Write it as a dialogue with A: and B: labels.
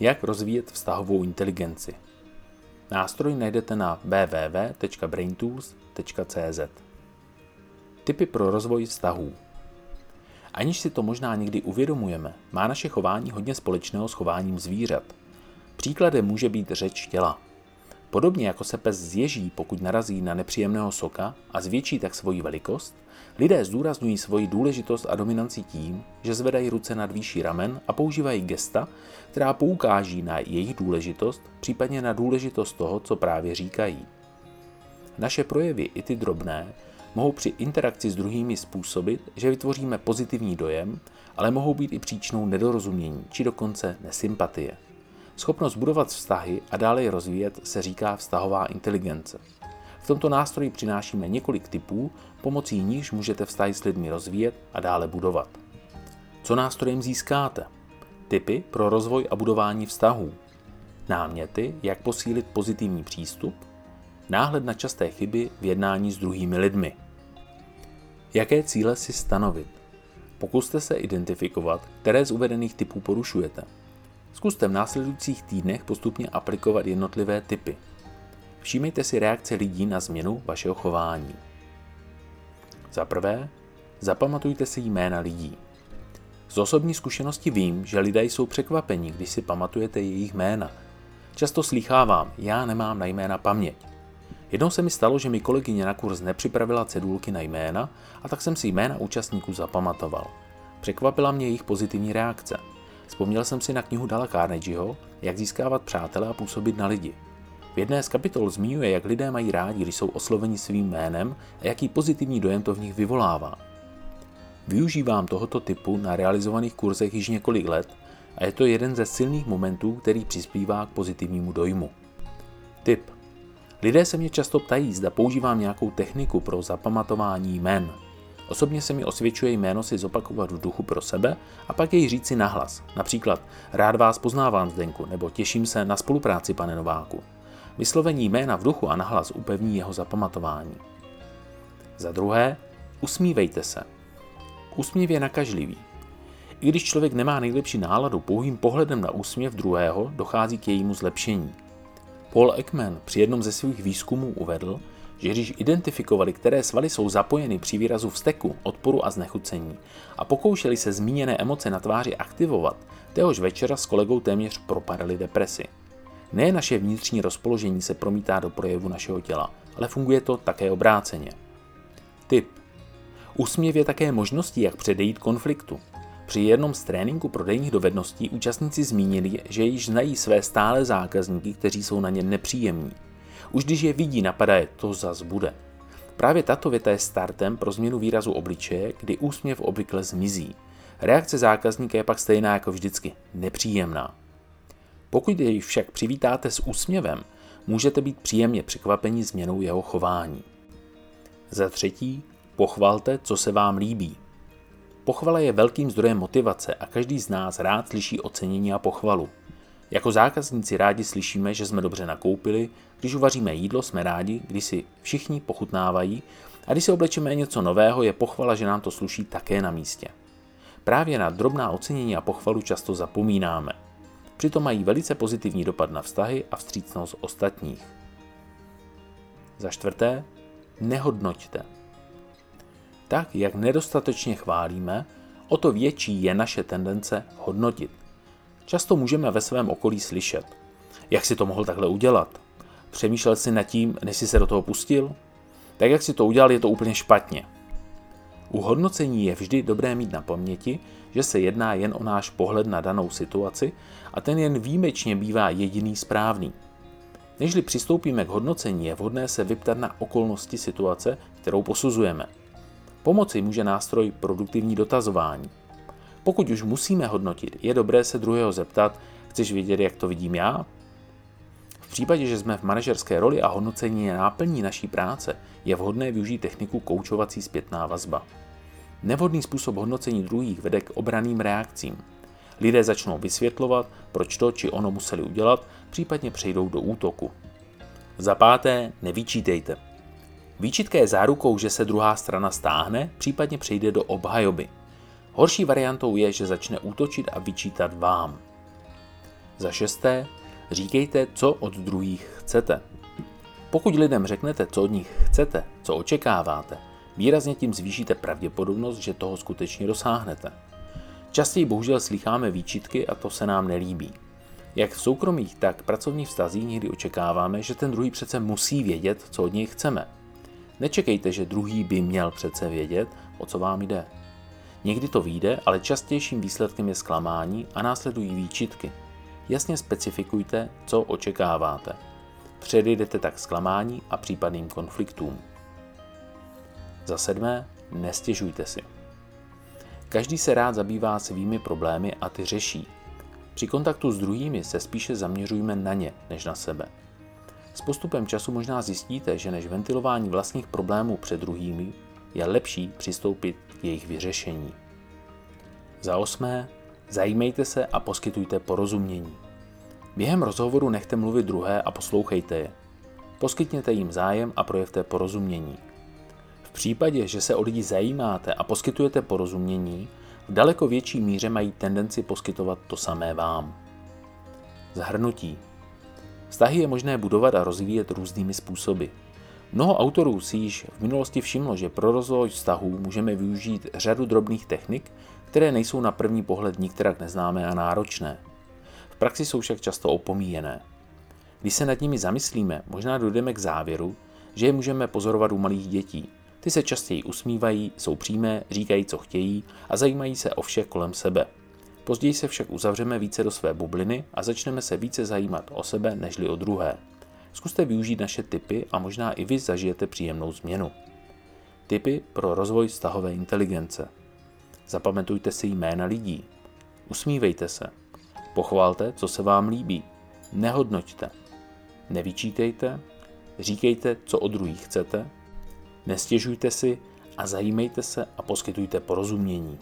A: Jak rozvíjet vztahovou inteligenci. Nástroj najdete na www.braintools.cz. Typy pro rozvoj vztahů. Aniž si to možná někdy uvědomujeme, má naše chování hodně společného s chováním zvířat. Příkladem může být řeč těla. Podobně jako se pes zježí, pokud narazí na nepříjemného soka a zvětší tak svoji velikost, lidé zdůrazňují svoji důležitost a dominanci tím, že zvedají ruce nad výší ramen a používají gesta, která poukáží na jejich důležitost, případně na důležitost toho, co právě říkají. Naše projevy, i ty drobné, mohou při interakci s druhými způsobit, že vytvoříme pozitivní dojem, ale mohou být i příčinou nedorozumění či dokonce nesympatie. Schopnost budovat vztahy a dále je rozvíjet se říká vztahová inteligence. V tomto nástroji přinášíme několik typů, pomocí níž můžete vztahy s lidmi rozvíjet a dále budovat. Co nástrojem získáte? Typy pro rozvoj a budování vztahů. Náměty, jak posílit pozitivní přístup. Náhled na časté chyby v jednání s druhými lidmi. Jaké cíle si stanovit? Pokuste se identifikovat, které z uvedených typů porušujete. Zkuste v následujících týdnech postupně aplikovat jednotlivé typy. Všímejte si reakce lidí na změnu vašeho chování. Za prvé, zapamatujte si jména lidí. Z osobní zkušenosti vím, že lidé jsou překvapení, když si pamatujete jejich jména. Často slýchávám, já nemám na jména paměť. Jednou se mi stalo, že mi kolegyně na kurz nepřipravila cedulky na jména a tak jsem si jména účastníků zapamatoval. Překvapila mě jejich pozitivní reakce. Vzpomněl jsem si na knihu Dala Carnegieho, jak získávat přátele a působit na lidi. V jedné z kapitol zmiňuje, jak lidé mají rádi, když jsou osloveni svým jménem a jaký pozitivní dojem to v nich vyvolává. Využívám tohoto typu na realizovaných kurzech již několik let a je to jeden ze silných momentů, který přispívá k pozitivnímu dojmu. Tip. Lidé se mě často ptají, zda používám nějakou techniku pro zapamatování jmen. Osobně se mi osvědčuje jméno si zopakovat v duchu pro sebe a pak jej říci nahlas. Například rád vás poznávám Zdenku nebo těším se na spolupráci pane Nováku. Vyslovení jména v duchu a nahlas upevní jeho zapamatování. Za druhé, usmívejte se. Úsměv je nakažlivý. I když člověk nemá nejlepší náladu, pouhým pohledem na úsměv druhého dochází k jejímu zlepšení. Paul Ekman při jednom ze svých výzkumů uvedl, že když identifikovali, které svaly jsou zapojeny při výrazu vzteku, odporu a znechucení a pokoušeli se zmíněné emoce na tváři aktivovat, téhož večera s kolegou téměř propadali depresi. Ne naše vnitřní rozpoložení se promítá do projevu našeho těla, ale funguje to také obráceně. Tip. Úsměv je také možností, jak předejít konfliktu. Při jednom z tréninku prodejních dovedností účastníci zmínili, že již znají své stále zákazníky, kteří jsou na ně nepříjemní. Už když je vidí, napadá je, to zas bude. Právě tato věta je startem pro změnu výrazu obličeje, kdy úsměv obvykle zmizí. Reakce zákazníka je pak stejná jako vždycky, nepříjemná. Pokud jej však přivítáte s úsměvem, můžete být příjemně překvapeni změnou jeho chování. Za třetí, pochvalte, co se vám líbí. Pochvala je velkým zdrojem motivace a každý z nás rád slyší ocenění a pochvalu. Jako zákazníci rádi slyšíme, že jsme dobře nakoupili, když uvaříme jídlo, jsme rádi, když si všichni pochutnávají a když si oblečeme něco nového, je pochvala, že nám to sluší také na místě. Právě na drobná ocenění a pochvalu často zapomínáme. Přitom mají velice pozitivní dopad na vztahy a vstřícnost ostatních. Za čtvrté, nehodnoťte. Tak, jak nedostatečně chválíme, o to větší je naše tendence hodnotit. Často můžeme ve svém okolí slyšet, jak si to mohl takhle udělat. Přemýšlel si nad tím, než si se do toho pustil? Tak jak si to udělal, je to úplně špatně. U hodnocení je vždy dobré mít na paměti, že se jedná jen o náš pohled na danou situaci a ten jen výjimečně bývá jediný správný. Nežli přistoupíme k hodnocení, je vhodné se vyptat na okolnosti situace, kterou posuzujeme. Pomoci může nástroj produktivní dotazování. Pokud už musíme hodnotit, je dobré se druhého zeptat, chceš vědět, jak to vidím já? V případě, že jsme v manažerské roli a hodnocení je náplní naší práce, je vhodné využít techniku koučovací zpětná vazba. Nevhodný způsob hodnocení druhých vede k obraným reakcím. Lidé začnou vysvětlovat, proč to či ono museli udělat, případně přejdou do útoku. Za páté, nevyčítejte. Výčitka je zárukou, že se druhá strana stáhne, případně přejde do obhajoby. Horší variantou je, že začne útočit a vyčítat vám. Za šesté, říkejte, co od druhých chcete. Pokud lidem řeknete, co od nich chcete, co očekáváte, výrazně tím zvýšíte pravděpodobnost, že toho skutečně dosáhnete. Častěji bohužel slycháme výčitky a to se nám nelíbí. Jak v soukromých, tak pracovních vztazích někdy očekáváme, že ten druhý přece musí vědět, co od něj chceme. Nečekejte, že druhý by měl přece vědět, o co vám jde. Někdy to vyjde, ale častějším výsledkem je zklamání a následují výčitky. Jasně specifikujte, co očekáváte. Předejdete tak zklamání a případným konfliktům. Za sedmé, nestěžujte si. Každý se rád zabývá svými problémy a ty řeší. Při kontaktu s druhými se spíše zaměřujme na ně, než na sebe. S postupem času možná zjistíte, že než ventilování vlastních problémů před druhými je lepší přistoupit k jejich vyřešení. Za osmé, zajímejte se a poskytujte porozumění. Během rozhovoru nechte mluvit druhé a poslouchejte je. Poskytněte jim zájem a projevte porozumění. V případě, že se o lidi zajímáte a poskytujete porozumění, v daleko větší míře mají tendenci poskytovat to samé vám. Zhrnutí. Vztahy je možné budovat a rozvíjet různými způsoby. Mnoho autorů si již v minulosti všimlo, že pro rozvoj vztahů můžeme využít řadu drobných technik, které nejsou na první pohled nikterak neznámé a náročné. V praxi jsou však často opomíjené. Když se nad nimi zamyslíme, možná dojdeme k závěru, že je můžeme pozorovat u malých dětí. Ty se častěji usmívají, jsou přímé, říkají, co chtějí a zajímají se o vše kolem sebe. Později se však uzavřeme více do své bubliny a začneme se více zajímat o sebe nežli o druhé. Zkuste využít naše tipy a možná i vy zažijete příjemnou změnu. Tipy pro rozvoj vztahové inteligence. Zapamatujte si jména lidí. Usmívejte se. Pochvalte, co se vám líbí. Nehodnoťte. Nevyčítejte. Říkejte, co od druhých chcete. Nestěžujte si a zajímejte se a poskytujte porozumění.